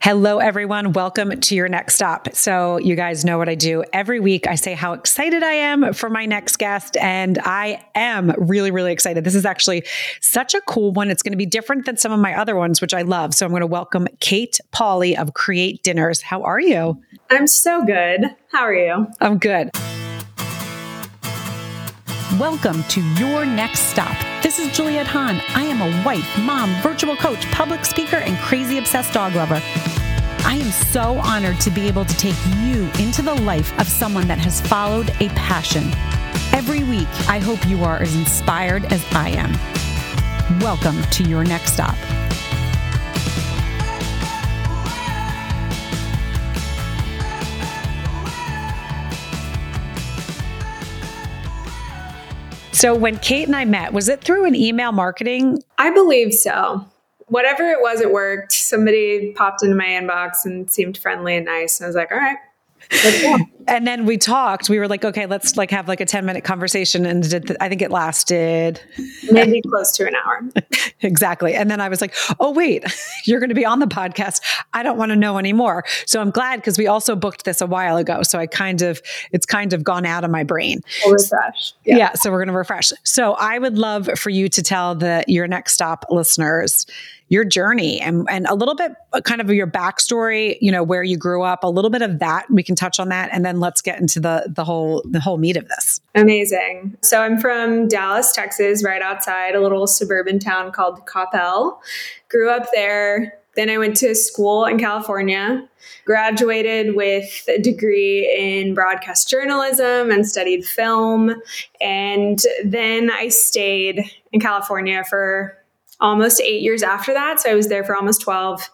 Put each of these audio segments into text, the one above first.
Hello, everyone. Welcome to your next stop. So, you guys know what I do. Every week, I say how excited I am for my next guest, and I am really, really excited. This is actually such a cool one. It's going to be different than some of my other ones, which I love. So, I'm going to welcome Kate Pauley of Create Dinners. How are you? I'm so good. How are you? I'm good. Welcome to Your Next Stop. This is Juliette Hahn. I am a wife, mom, virtual coach, public speaker, and crazy obsessed dog lover. I am so honored to be able to take you into the life of someone that has followed a passion. Every week, I hope you are as inspired as I am. Welcome to Your Next Stop. So when Kate and I met, was it through an email marketing? I believe so. Whatever it was, it worked. Somebody popped into my inbox and seemed friendly and nice. And I was like, all right, and then we talked. We were like, okay, let's like have like a 10 minute conversation. And did, I think it lasted maybe close to an hour. exactly. And then I was like, oh, wait, you're going to be on the podcast. I don't want to know anymore. So I'm glad because we also booked this a while ago. So I kind of, it's kind of gone out of my brain. We'll refresh. Yeah. yeah so we're going to refresh. So I would love for you to tell the your next stop listeners your journey and, and a little bit uh, kind of your backstory, you know, where you grew up, a little bit of that. We can touch on that. And then let's get into the, the whole, the whole meat of this. Amazing. So I'm from Dallas, Texas, right outside a little suburban town called Coppell. Grew up there. Then I went to school in California, graduated with a degree in broadcast journalism and studied film. And then I stayed in California for almost eight years after that. So I was there for almost 12.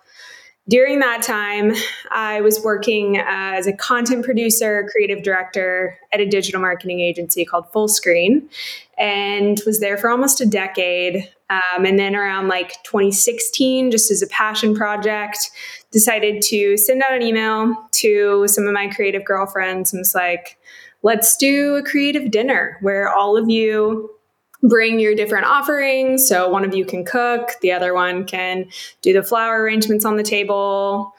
During that time, I was working as a content producer, creative director at a digital marketing agency called Fullscreen, and was there for almost a decade. Um, and then around like 2016, just as a passion project, decided to send out an email to some of my creative girlfriends and was like, let's do a creative dinner where all of you bring your different offerings. So one of you can cook, the other one can do the flower arrangements on the table.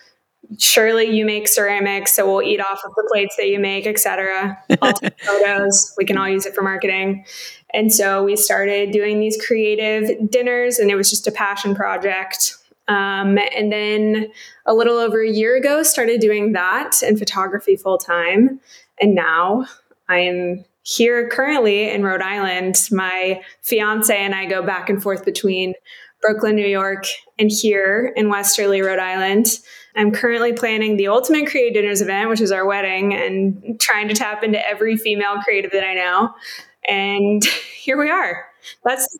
Surely you make ceramics, so we'll eat off of the plates that you make, etc. I'll take photos. We can all use it for marketing. And so we started doing these creative dinners, and it was just a passion project. Um, and then a little over a year ago, started doing that and photography full time. And now I am here currently in Rhode Island, my fiance and I go back and forth between Brooklyn, New York, and here in Westerly, Rhode Island. I'm currently planning the Ultimate Creative Dinners event, which is our wedding, and trying to tap into every female creative that I know. And here we are. That's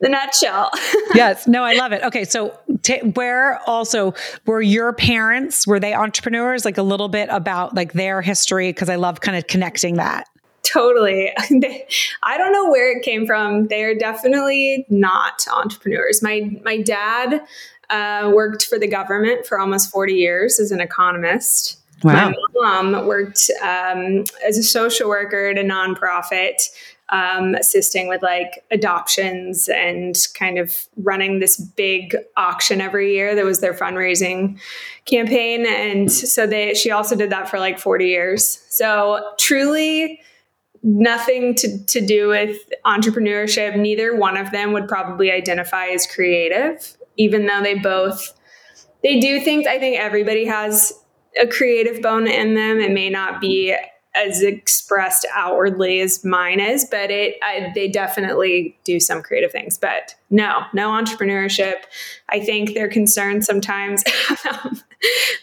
the nutshell. yes. No, I love it. Okay. So, t- where also were your parents, were they entrepreneurs? Like a little bit about like their history? Cause I love kind of connecting that. Totally. I don't know where it came from. They are definitely not entrepreneurs. My my dad uh, worked for the government for almost 40 years as an economist. Wow. My mom worked um, as a social worker at a nonprofit, um, assisting with like adoptions and kind of running this big auction every year. That was their fundraising campaign, and so they she also did that for like 40 years. So truly nothing to, to do with entrepreneurship. Neither one of them would probably identify as creative, even though they both they do think I think everybody has a creative bone in them. It may not be as expressed outwardly as mine is, but it I, they definitely do some creative things. But no, no entrepreneurship. I think they're concerned sometimes about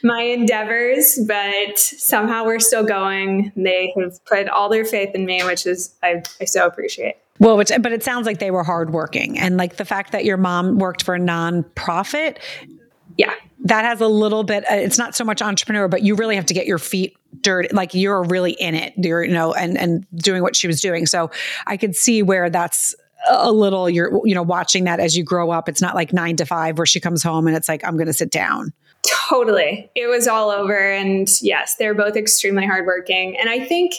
my endeavors, but somehow we're still going. They have put all their faith in me, which is I, I so appreciate. Well, which, but it sounds like they were hardworking, and like the fact that your mom worked for a nonprofit. Yeah, that has a little bit. Uh, it's not so much entrepreneur, but you really have to get your feet dirty. Like you're really in it. You're you know, and and doing what she was doing. So I could see where that's a little. You're you know watching that as you grow up. It's not like nine to five where she comes home and it's like I'm going to sit down. Totally. It was all over. And yes, they're both extremely hardworking. And I think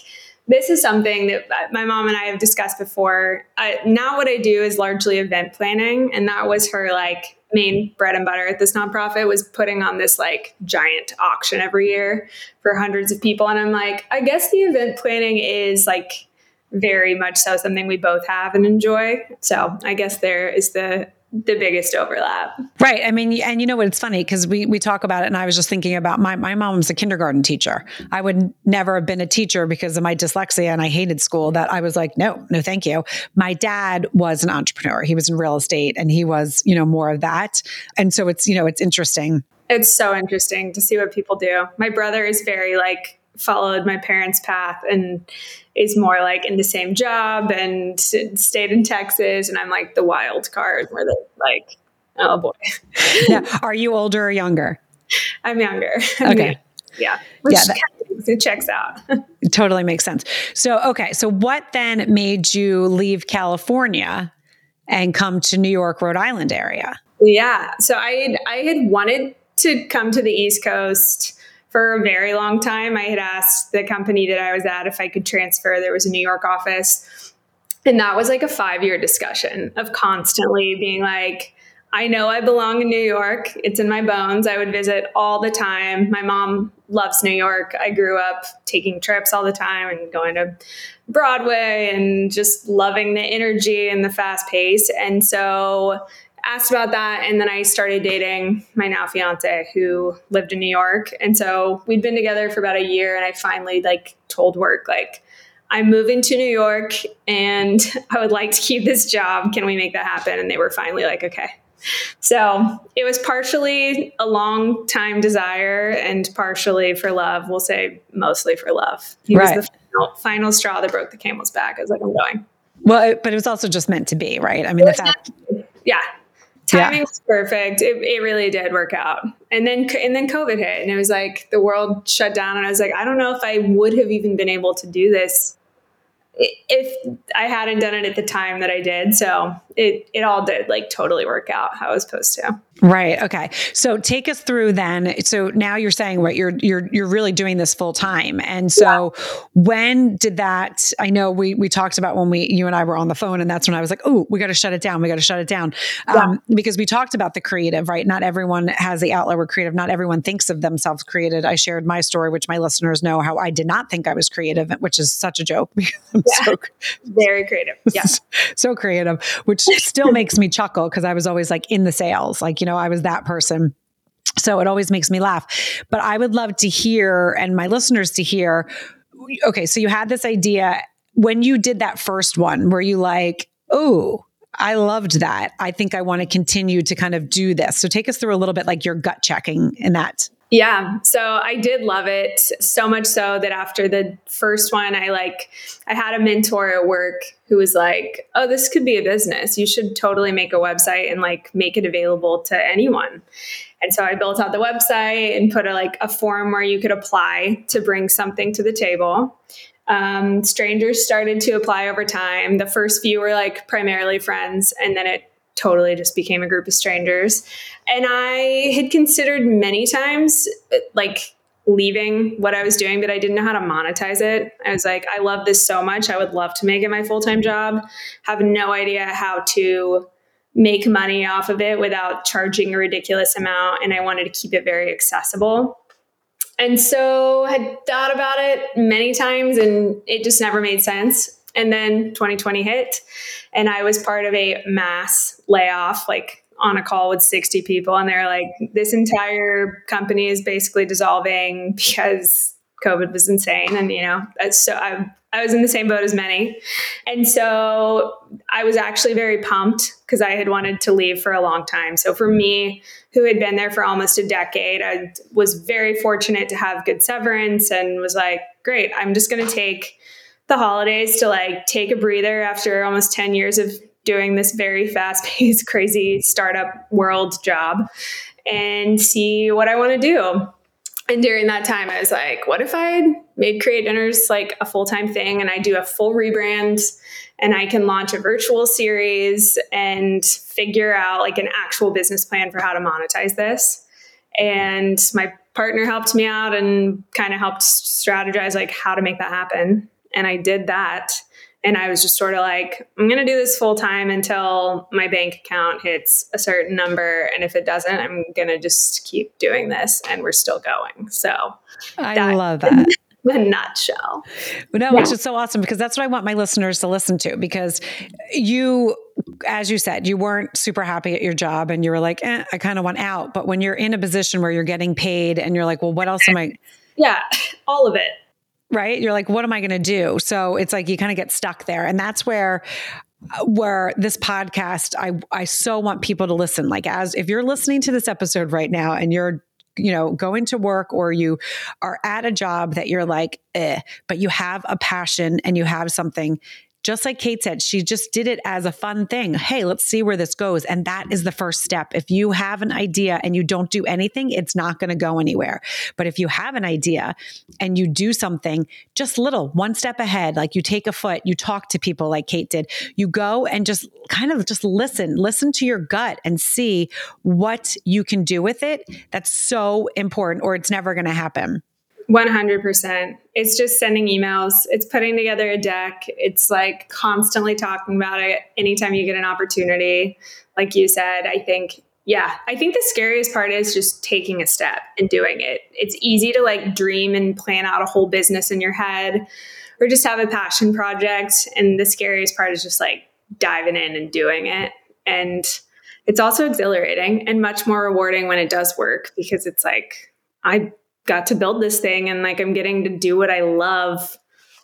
this is something that uh, my mom and I have discussed before. Now, what I do is largely event planning, and that was her like main bread and butter at this nonprofit was putting on this like giant auction every year for hundreds of people. And I'm like, I guess the event planning is like very much so something we both have and enjoy. So I guess there is the the biggest overlap. Right. I mean, and you know what? It's funny because we we talk about it, and I was just thinking about my my mom was a kindergarten teacher. I would never have been a teacher because of my dyslexia, and I hated school. That I was like, no, no, thank you. My dad was an entrepreneur. He was in real estate, and he was, you know, more of that. And so it's you know it's interesting. It's so interesting to see what people do. My brother is very like followed my parents' path and is more like in the same job and stayed in Texas. And I'm like the wild card where they're like, oh boy. yeah. Are you older or younger? I'm younger. Okay. yeah. Which yeah. That, it checks out. totally makes sense. So, okay. So, what then made you leave California and come to New York, Rhode Island area? Yeah. So, I I had wanted to come to the East Coast for a very long time. I had asked the company that I was at if I could transfer. There was a New York office. And that was like a five year discussion of constantly being like, I know I belong in New York. It's in my bones. I would visit all the time. My mom loves New York. I grew up taking trips all the time and going to Broadway and just loving the energy and the fast pace. And so asked about that and then I started dating my now fiance who lived in New York. And so we'd been together for about a year and I finally like told work like I'm moving to New York and I would like to keep this job. Can we make that happen? And they were finally like, okay. So it was partially a long time desire and partially for love. We'll say mostly for love. He right. was the final, final straw that broke the camel's back. I was like, I'm going. Well, but it was also just meant to be, right? I mean, the fact. Yeah, timing yeah. was perfect. It, it really did work out. And then and then COVID hit, and it was like the world shut down, and I was like, I don't know if I would have even been able to do this if I hadn't done it at the time that I did. So it it all did like totally work out how I was supposed to. Right. Okay. So take us through then. So now you're saying what you're you're you're really doing this full time. And so yeah. when did that I know we we talked about when we you and I were on the phone and that's when I was like, "Oh, we got to shut it down. We got to shut it down." Yeah. Um, because we talked about the creative, right? Not everyone has the outlet we're creative. Not everyone thinks of themselves creative. I shared my story which my listeners know how I did not think I was creative, which is such a joke because yeah. so very creative. Yeah. so creative, which still makes me chuckle because I was always like in the sales, like you know, I was that person. So it always makes me laugh. But I would love to hear, and my listeners to hear, okay, so you had this idea when you did that first one, were you like, oh, I loved that. I think I want to continue to kind of do this. So take us through a little bit like your gut checking in that. Yeah. So I did love it so much so that after the first one, I like, I had a mentor at work who was like, oh, this could be a business. You should totally make a website and like make it available to anyone. And so I built out the website and put a like a form where you could apply to bring something to the table. Um, strangers started to apply over time. The first few were like primarily friends, and then it totally just became a group of strangers. And I had considered many times uh, like leaving what I was doing, but I didn't know how to monetize it. I was like, I love this so much. I would love to make it my full time job. Have no idea how to make money off of it without charging a ridiculous amount. And I wanted to keep it very accessible. And so had thought about it many times and it just never made sense. And then 2020 hit, and I was part of a mass layoff, like on a call with 60 people. And they're like, this entire company is basically dissolving because COVID was insane. And, you know, so I, I was in the same boat as many. And so I was actually very pumped because I had wanted to leave for a long time. So for me, who had been there for almost a decade, I was very fortunate to have good severance and was like, great, I'm just going to take the holidays to like take a breather after almost 10 years of doing this very fast paced, crazy startup world job and see what I want to do. And during that time, I was like, what if I made Create Dinners like a full time thing and I do a full rebrand and I can launch a virtual series and figure out like an actual business plan for how to monetize this? And my partner helped me out and kind of helped strategize like how to make that happen And I did that. And I was just sort of like, I'm going to do this full time until my bank account hits a certain number. And if it doesn't, I'm going to just keep doing this. And we're still going. So I that, love that. the nutshell. No, yeah. which is so awesome because that's what I want my listeners to listen to because you, as you said, you weren't super happy at your job and you were like, eh, I kind of want out. But when you're in a position where you're getting paid and you're like, well, what else am I? Yeah, all of it right? You're like, what am I going to do? So it's like you kind of get stuck there. And that's where where this podcast I I so want people to listen like as if you're listening to this episode right now and you're you know going to work or you are at a job that you're like eh, but you have a passion and you have something just like Kate said, she just did it as a fun thing. Hey, let's see where this goes. And that is the first step. If you have an idea and you don't do anything, it's not going to go anywhere. But if you have an idea and you do something just little, one step ahead, like you take a foot, you talk to people like Kate did, you go and just kind of just listen, listen to your gut and see what you can do with it. That's so important, or it's never going to happen. 100%. It's just sending emails. It's putting together a deck. It's like constantly talking about it anytime you get an opportunity. Like you said, I think, yeah, I think the scariest part is just taking a step and doing it. It's easy to like dream and plan out a whole business in your head or just have a passion project. And the scariest part is just like diving in and doing it. And it's also exhilarating and much more rewarding when it does work because it's like, I got to build this thing and like I'm getting to do what I love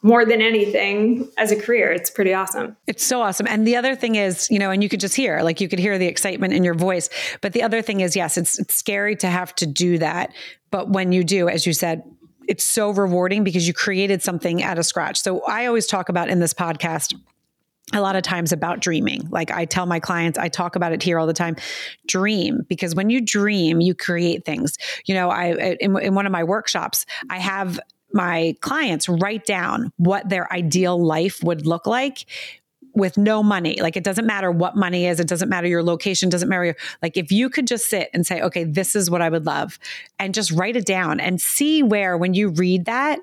more than anything as a career. It's pretty awesome. It's so awesome. And the other thing is, you know, and you could just hear, like you could hear the excitement in your voice. But the other thing is, yes, it's, it's scary to have to do that. But when you do, as you said, it's so rewarding because you created something out of scratch. So I always talk about in this podcast a lot of times about dreaming. Like I tell my clients, I talk about it here all the time. Dream because when you dream, you create things. You know, I in, in one of my workshops, I have my clients write down what their ideal life would look like with no money. Like it doesn't matter what money is, it doesn't matter your location, doesn't matter. Like if you could just sit and say, okay, this is what I would love, and just write it down and see where, when you read that,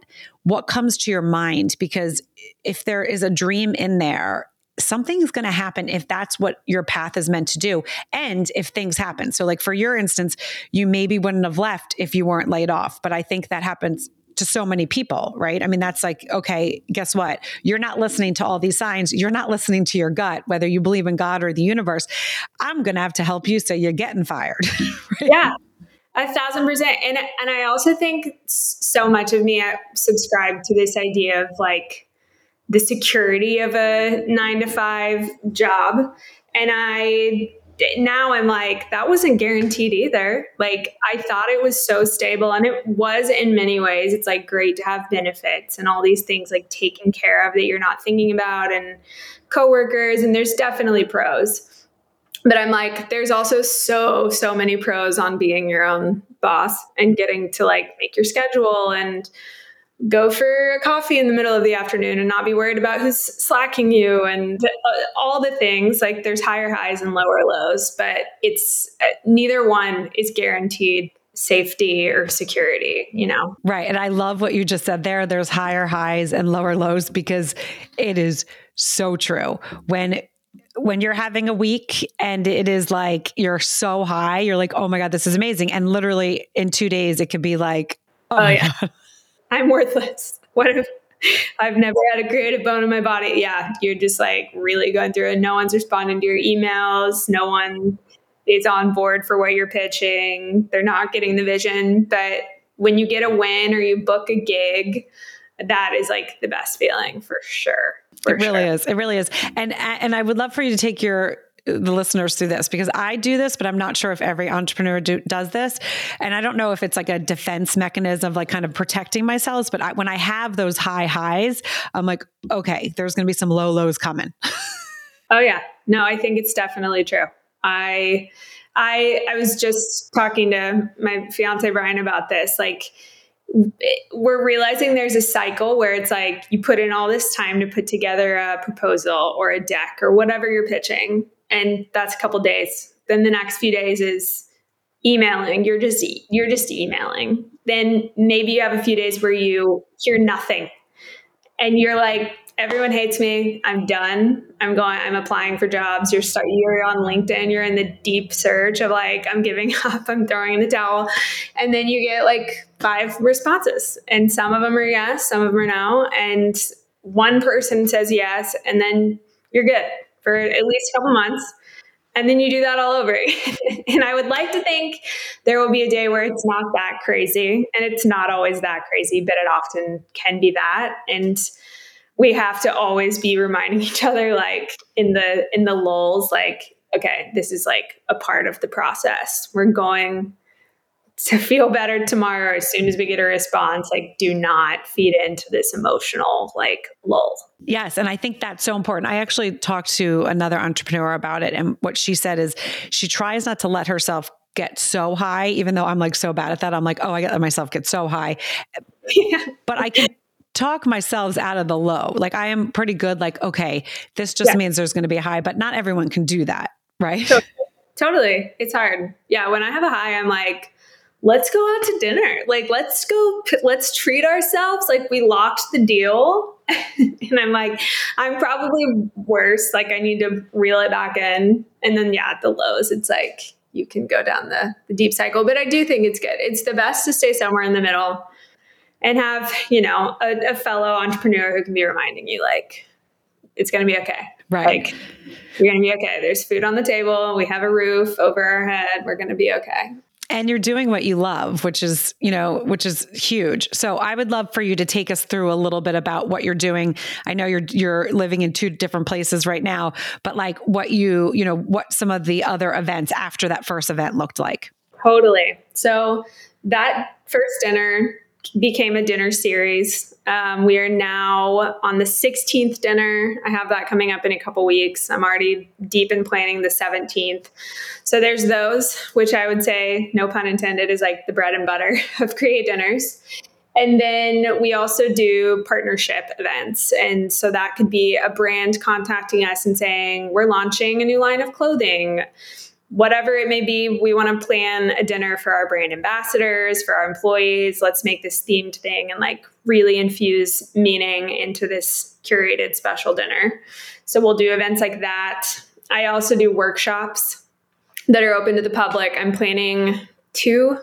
what comes to your mind. Because if there is a dream in there, something's going to happen if that's what your path is meant to do and if things happen. So like for your instance you maybe wouldn't have left if you weren't laid off but i think that happens to so many people right? I mean that's like okay guess what? You're not listening to all these signs. You're not listening to your gut whether you believe in god or the universe. I'm going to have to help you so you're getting fired right? yeah a thousand percent and and i also think so much of me I subscribe to this idea of like the security of a nine to five job. And I now I'm like, that wasn't guaranteed either. Like, I thought it was so stable, and it was in many ways. It's like great to have benefits and all these things like taken care of that you're not thinking about, and coworkers, and there's definitely pros. But I'm like, there's also so, so many pros on being your own boss and getting to like make your schedule and go for a coffee in the middle of the afternoon and not be worried about who's slacking you and uh, all the things. Like there's higher highs and lower lows but it's uh, neither one is guaranteed safety or security you know? Right and i love what you just said there. There's higher highs and lower lows because it is so true. When when you're having a week and it is like you're so high you're like oh my god this is amazing and literally in 2 days it could be like oh, oh yeah god I'm worthless. What if I've never had a creative bone in my body? Yeah, you're just like really going through it. No one's responding to your emails. No one is on board for what you're pitching. They're not getting the vision. But when you get a win or you book a gig, that is like the best feeling for sure. It really sure. is. It really is. And and I would love for you to take your the listeners through this because I do this, but I'm not sure if every entrepreneur do, does this. And I don't know if it's like a defense mechanism of like kind of protecting myself. But I, when I have those high highs, I'm like, okay, there's going to be some low lows coming. oh yeah, no, I think it's definitely true. I, I, I was just talking to my fiance Brian about this, like we're realizing there's a cycle where it's like you put in all this time to put together a proposal or a deck or whatever you're pitching and that's a couple days. Then the next few days is emailing. You're just you're just emailing. Then maybe you have a few days where you hear nothing. and you're like, everyone hates me. I'm done. I'm going, I'm applying for jobs. You're start, you're on LinkedIn. You're in the deep surge of like, I'm giving up. I'm throwing in the towel. And then you get like five responses and some of them are yes, some of them are no. And one person says yes. And then you're good for at least a couple months. And then you do that all over. and I would like to think there will be a day where it's not that crazy. And it's not always that crazy, but it often can be that. And we have to always be reminding each other like in the in the lulls like okay this is like a part of the process. We're going to feel better tomorrow. As soon as we get a response like do not feed into this emotional like lull. Yes and i think that's so important. I actually talked to another entrepreneur about it and what she said is she tries not to let herself get so high even though i'm like so bad at that. I'm like oh i got let myself get so high. Yeah. but i can talk myself out of the low. Like I am pretty good. Like, okay, this just yeah. means there's going to be a high, but not everyone can do that. Right. Totally. totally. It's hard. Yeah. When I have a high, I'm like, let's go out to dinner. Like, let's go, let's treat ourselves like we locked the deal. and I'm like, I'm probably worse. Like, I need to reel it back in. And then, yeah, at the lows, it's like you can go down the, the deep cycle. But I do think it's good. It's the best to stay somewhere in the middle and have you know a, a fellow entrepreneur who can be reminding you like it's going to be okay. Right. Like you're going to be okay. There's food on the table. We have a roof over our head. We're going to be okay. And you're doing what you love which is you know which is huge. So i would love for you to take us through a little bit about what you're doing. I know you're you're living in two different places right now but like what you you know what some of the other events after that first event looked like. Totally. So that first dinner became a dinner series. Um, we are now on the 16th dinner. I have that coming up in a couple weeks. I'm already deep in planning the 17th. So there's those, which I would say, no pun intended, is like the bread and butter of create dinners. And then we also do partnership events. And so that could be a brand contacting us and saying, we're launching a new line of clothing whatever it may be, we want to plan a dinner for our brand ambassadors, for our employees. Let's make this themed thing and like really infuse meaning into this curated special dinner. So we'll do events like that. I also do workshops that are open to the public. I'm planning two,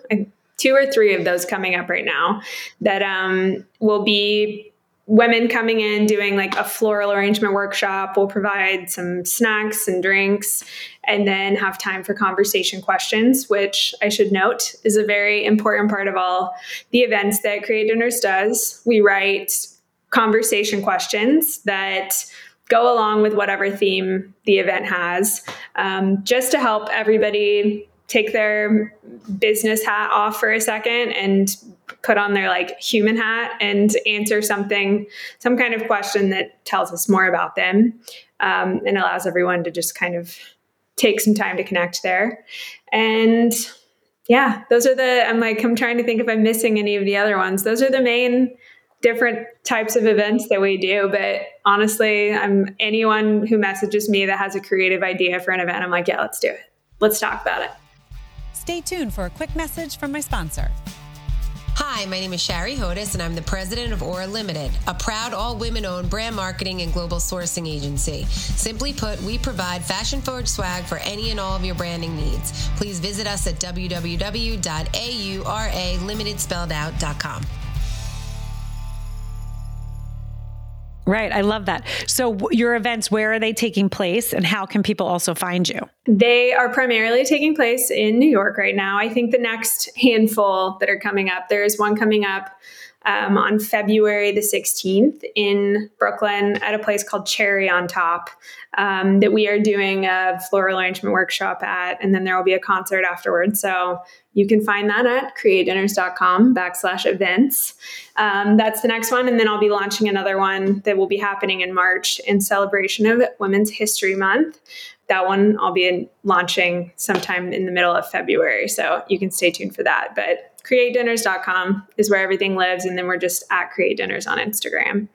two or three of those coming up right now that um, will be women coming in doing like a floral arrangement workshop. We'll provide some snacks and drinks and then have time for conversation questions, which I should note is a very important part of all the events that Create Dinners does. We write conversation questions that go along with whatever theme the event has, um, just to help everybody take their business hat off for a second and put on their like human hat and answer something, some kind of question that tells us more about them um, and allows everyone to just kind of take some time to connect there. And yeah, those are the, I'm like, I'm trying to think if I'm missing any of the other ones. Those are the main different types of events that we do. But honestly, I'm anyone who messages me that has a creative idea for an event, I'm like, yeah, let's do it. Let's talk about it. Stay tuned for a quick message from my sponsor. Hi, my name is Shari Hodis, and I'm the president of Aura Limited, a proud all women owned brand marketing and global sourcing agency. Simply put, we provide fashion forward swag for any and all of your branding needs. Please visit us at www.auralimitedspelledout.com. Right. I love that. So, your events, where are they taking place and how can people also find you? They are primarily taking place in New York right now. I think the next handful that are coming up, there is one coming up um, on February the 16th in Brooklyn at a place called Cherry on Top um, that we are doing a floral arrangement workshop at. And then there will be a concert afterwards. So you can find that at createdinners.com backslash events. Um, that's the next one. And then I'll be launching another one that will be happening in March in celebration of Women's History Month. That one I'll be launching sometime in the middle of February. So you can stay tuned for that. But createdinners.com is where everything lives. And then we're just at Create Dinners on Instagram.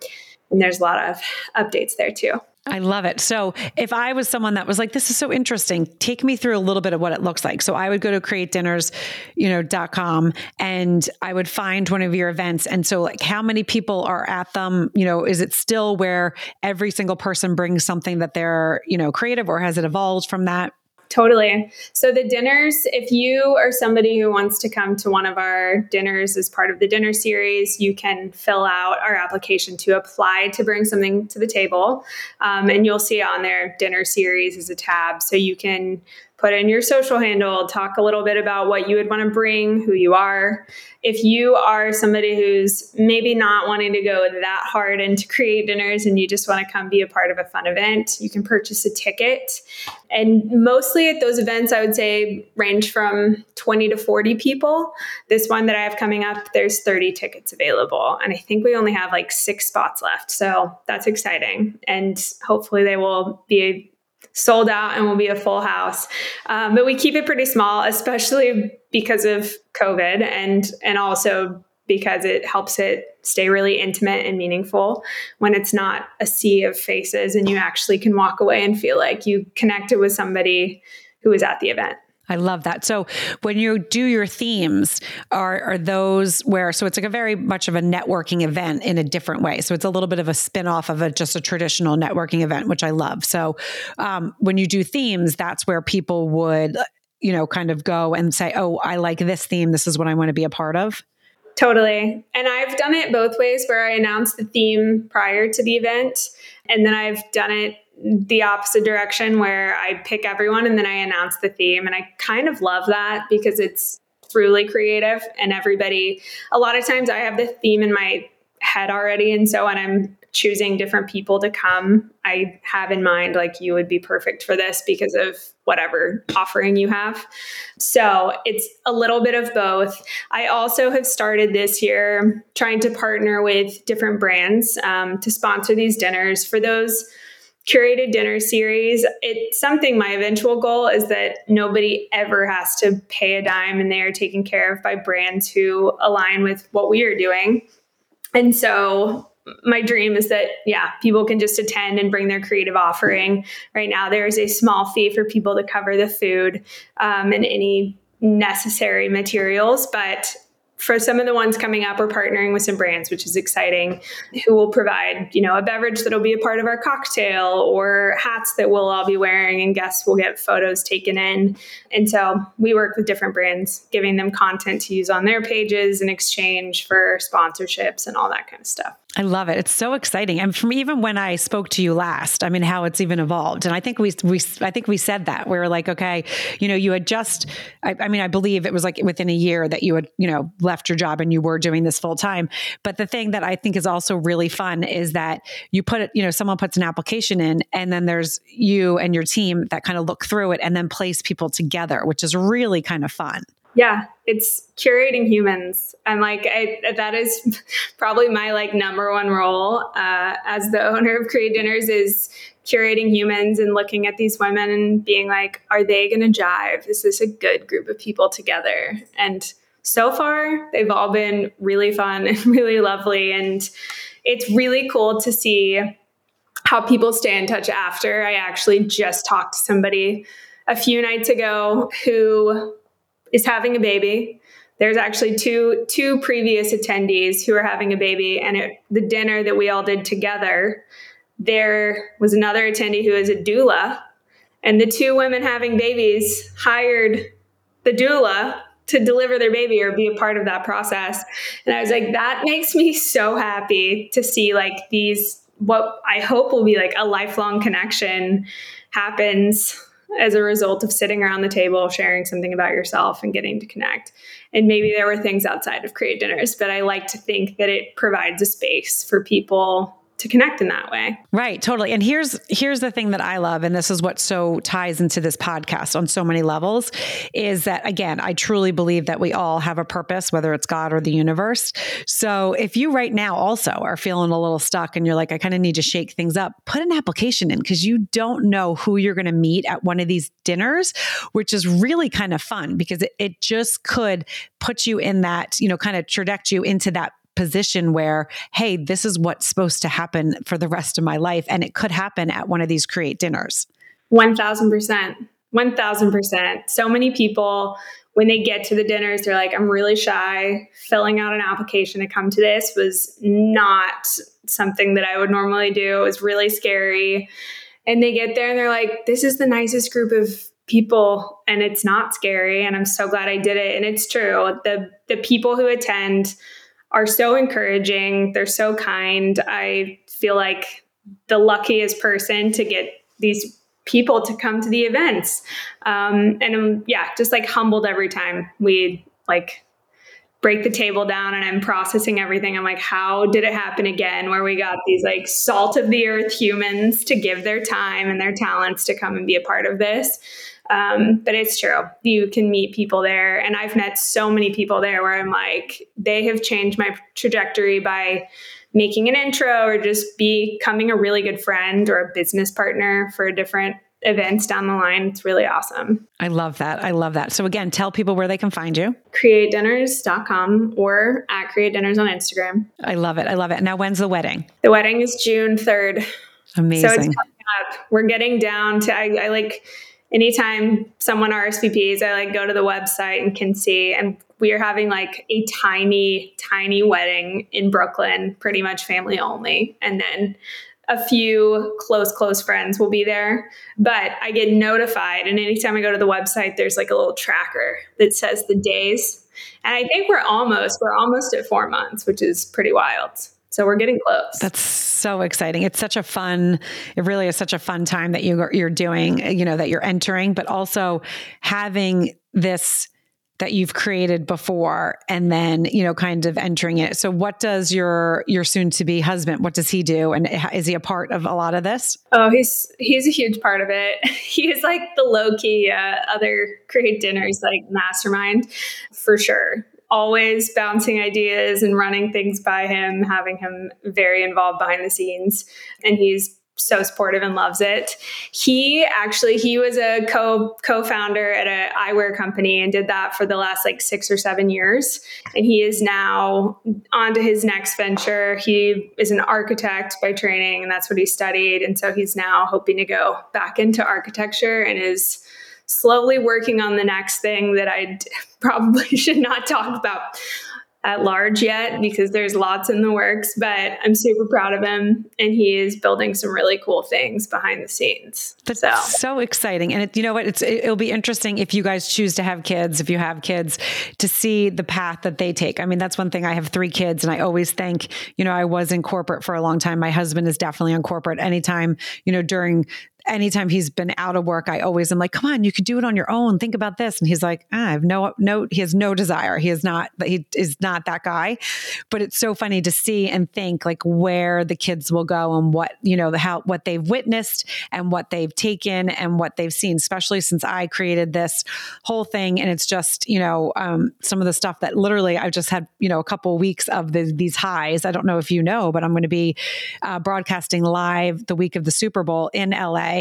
And there's a lot of updates there too. I love it. So if I was someone that was like, this is so interesting, take me through a little bit of what it looks like. So I would go to createdinners, you know, dot com and I would find one of your events. And so like how many people are at them? You know, is it still where every single person brings something that they're, you know, creative or has it evolved from that? Totally. So the dinners, if you are somebody who wants to come to one of our dinners as part of the dinner series, you can fill out our application to apply to bring something to the table. Um, and you'll see on there dinner series as a tab. So you can put in your social handle, talk a little bit about what you would want to bring, who you are. If you are somebody who's maybe not wanting to go that hard into create dinners and you just want to come be a part of a fun event, you can purchase a ticket. And mostly at those events, I would say range from 20 to 40 people. This one that I have coming up, there's 30 tickets available. And I think we only have like six spots left. So that's exciting. And hopefully they will be sold out and will be a full house. Um, but we keep it pretty small, especially because of COVID and and also because it helps it stay really intimate and meaningful when it's not a sea of faces and you actually can walk away and feel like you connected with somebody who was at the event. I love that. So when you do your themes, are are those where so it's like a very much of a networking event in a different way. So it's a little bit of a spin-off of a just a traditional networking event, which I love. So um, when you do themes, that's where people would you know kind of go and say, "Oh, I like this theme. This is what I want to be a part of." Totally. And I've done it both ways where I announce the theme prior to the event and then I've done it the opposite direction where I pick everyone and then I announce the theme. And I kind of love that because it's truly creative and everybody, a lot of times I have the theme in my head already. And so when I'm choosing different people to come, I have in mind like you would be perfect for this because of whatever offering you have. So it's a little bit of both. I also have started this year trying to partner with different brands um, to sponsor these dinners for those curated dinner series. It's something my eventual goal is that nobody ever has to pay a dime and they are taken care of by brands who align with what we are doing. And so my dream is that yeah people can just attend and bring their creative offering right now there is a small fee for people to cover the food um, and any necessary materials but for some of the ones coming up, we're partnering with some brands, which is exciting, who will provide, you know, a beverage that'll be a part of our cocktail or hats that we'll all be wearing and guests will get photos taken in. And so we work with different brands, giving them content to use on their pages in exchange for sponsorships and all that kind of stuff. I love it. It's so exciting. And from even when I spoke to you last, I mean, how it's even evolved. And I think we, we, I think we said that we were like, okay, you know, you had just, I, I mean, I believe it was like within a year that you had, you know, left your job and you were doing this full time. But the thing that I think is also really fun is that you put it, you know, someone puts an application in and then there's you and your team that kind of look through it and then place people together, which is really kind of fun. Yeah, it's curating humans. And like I, that is probably my like number one role uh, as the owner of Create Dinners is curating humans and looking at these women and being like, are they going to jive? Is this a good group of people together? And so far, they've all been really fun and really lovely. And it's really cool to see how people stay in touch after. I actually just talked to somebody a few nights ago who is having a baby. There's actually two two previous attendees who are having a baby, and at the dinner that we all did together, there was another attendee who is a doula, and the two women having babies hired the doula to deliver their baby or be a part of that process. And I was like, that makes me so happy to see like these what I hope will be like a lifelong connection happens as a result of sitting around the table, sharing something about yourself and getting to connect. And maybe there were things outside of create dinners, but I like to think that it provides a space for people to connect in that way. Right, totally. And here's here's the thing that I love and this is what so ties into this podcast on so many levels is that again, I truly believe that we all have a purpose whether it's God or the universe. So if you right now also are feeling a little stuck and you're like I kind of need to shake things up, put an application in because you don't know who you're going to meet at one of these dinners, which is really kind of fun because it, it just could put you in that, you know, kind of traject you into that position where, hey, this is what's supposed to happen for the rest of my life. And it could happen at one of these create dinners. 1000%. 1000%. So many people, when they get to the dinners, they're like, I'm really shy. Filling out an application to come to this was not something that I would normally do. It was really scary. And they get there and they're like, this is the nicest group of people and it's not scary and I'm so glad I did it and it's true the the people who attend are so encouraging they're so kind I feel like the luckiest person to get these people to come to the events um, and I'm yeah just like humbled every time we like break the table down and I'm processing everything. I'm like, how did it happen again? Where we got these like salt of the earth humans to give their time and their talents to come and be a part of this. Um, but it's true. You can meet people there. And I've met so many people there where I'm like, they have changed my trajectory by making an intro or just becoming a really good friend or a business partner for different events down the line. It's really awesome. I love that. I love that. So again, tell people where they can find you. CreateDinners.com or at Create Dinners on Instagram. I love it. I love it. Now when's the wedding? The wedding is June 3rd. Amazing. So it's coming up. We're getting down to I, I like anytime someone RSVPs, I like go to the website and can see. And we are having like a tiny, tiny wedding in Brooklyn, pretty much family only. And then a few close, close friends will be there. But I get notified. And anytime I go to the website, there's like a little tracker that says the days. And I think we're almost, we're almost at four months, which is pretty wild. So we're getting close. That's so exciting. It's such a fun, it really is such a fun time that you, you're doing, you know, that you're entering, but also having this that you've created before and then you know kind of entering it. So what does your your soon to be husband what does he do? And is he a part of a lot of this? Oh he's he's a huge part of it. He's like the low key uh, other create dinners like mastermind for sure always bouncing ideas and running things by him, having him very involved behind the scenes. And he's so supportive and loves it. He actually he was a co co-founder at a eyewear company and did that for the last like 6 or 7 years and he is now on to his next venture. He is an architect by training and that's what he studied and so he's now hoping to go back into architecture and is slowly working on the next thing that I probably should not talk about at large yet because there's lots in the works, but I'm super proud of him and he is building some really cool things behind the scenes. That's so, so exciting. And it, you know what? It's, it'll be interesting if you guys choose to have kids, if you have kids to see the path that they take. I mean, that's one thing I have three kids and I always think, you know, I was in corporate for a long time. My husband is definitely on corporate anytime, you know, during anytime he's been out of work, I always am like, come on, you could do it on your own. Think about this. And he's like, ah, I have no, no, he has no desire. He is not, he is not that guy. But it's so funny to see and think like where the kids will go and what, you know, the how, what they've witnessed and what they've taken and what they've seen, especially since I created this whole thing. And it's just, you know, um, some of the stuff that literally I've just had, you know, a couple weeks of the, these highs. I don't know if you know, but I'm going to be uh, broadcasting live the week of the Super Bowl in LA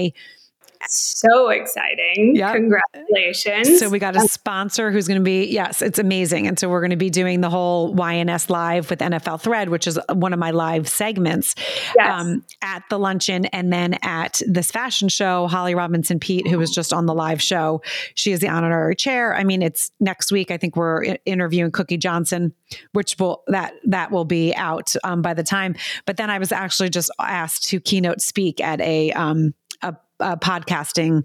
so exciting. Yep. Congratulations. So we got a sponsor who's going to be, yes, it's amazing. And so we're going to be doing the whole YNS live with NFL Thread, which is one of my live segments yes. um, at the luncheon. And then at this fashion show, Holly Robinson Peete, who was just on the live show, she is the honorary chair. I mean, it's next week. I think we're interviewing Cookie Johnson, which will, that, that will be out um, by the time. But then I was actually just asked to keynote speak at a, um, uh, podcasting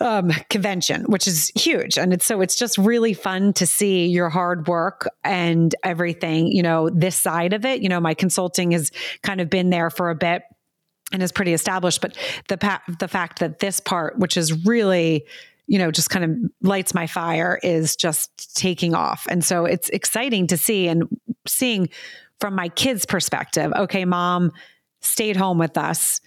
um, convention, which is huge. And it's so it's just really fun to see your hard work and everything, you know, this side of it. You know, my consulting has kind of been there for a bit and is pretty established, but the pa- the fact that this part, which is really you know just kind of lights my fire is just taking off and so it's exciting to see and seeing from my kids perspective okay mom stayed home with us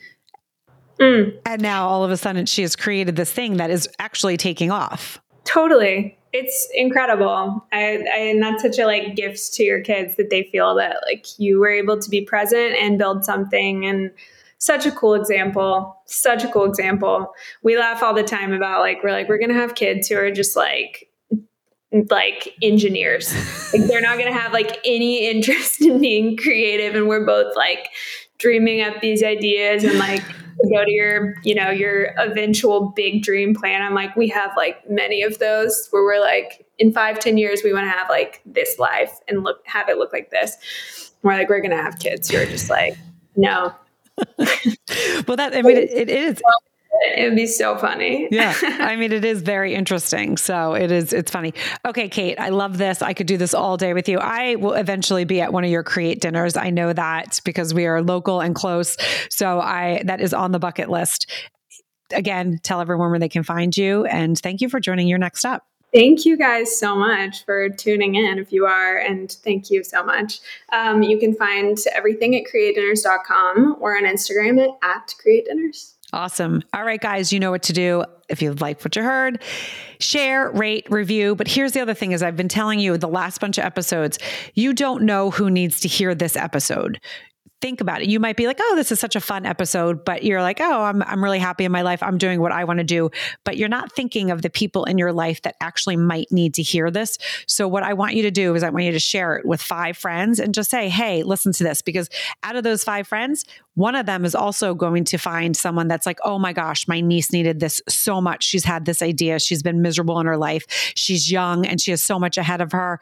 Mm. And now all of a sudden she has created this thing that is actually taking off. Totally. It's incredible. I, I, and that's such a like gift to your kids that they feel that like you were able to be present and build something and such a cool example. Such a cool example. We laugh all the time about like we're like we're going to have kids who are just like like engineers. like they're not going to have like any interest in being creative and we're both like dreaming up these ideas and like go to your, you know, your eventual big dream plan. I'm like, we have like many of those where we're like, in five, ten years, we want to have like this life and look, have it look like this. We're like, we're going to have kids. You're just like, no. well, that, I mean, it, it is. It would be so funny. yeah. I mean, it is very interesting. So it is, it's funny. Okay, Kate, I love this. I could do this all day with you. I will eventually be at one of your create dinners. I know that because we are local and close. So I, that is on the bucket list. Again, tell everyone where they can find you. And thank you for joining your next up. Thank you guys so much for tuning in if you are, and thank you so much. Um, you can find everything at createdinners.com or on Instagram at, at createdinners. Awesome. All right, guys, you know what to do. If you like what you heard, share, rate, review. But here's the other thing is I've been telling you the last bunch of episodes, you don't know who needs to hear this episode think about it. You might be like, "Oh, this is such a fun episode," but you're like, "Oh, I'm I'm really happy in my life. I'm doing what I want to do." But you're not thinking of the people in your life that actually might need to hear this. So what I want you to do is I want you to share it with five friends and just say, "Hey, listen to this," because out of those five friends, one of them is also going to find someone that's like, "Oh my gosh, my niece needed this so much. She's had this idea. She's been miserable in her life. She's young and she has so much ahead of her."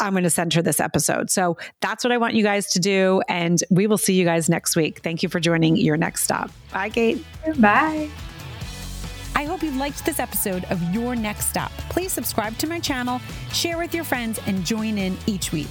I'm going to send her this episode. So that's what I want you guys to do. And we will see you guys next week. Thank you for joining your next stop. Bye, Kate. Bye. I hope you liked this episode of Your Next Stop. Please subscribe to my channel, share with your friends, and join in each week.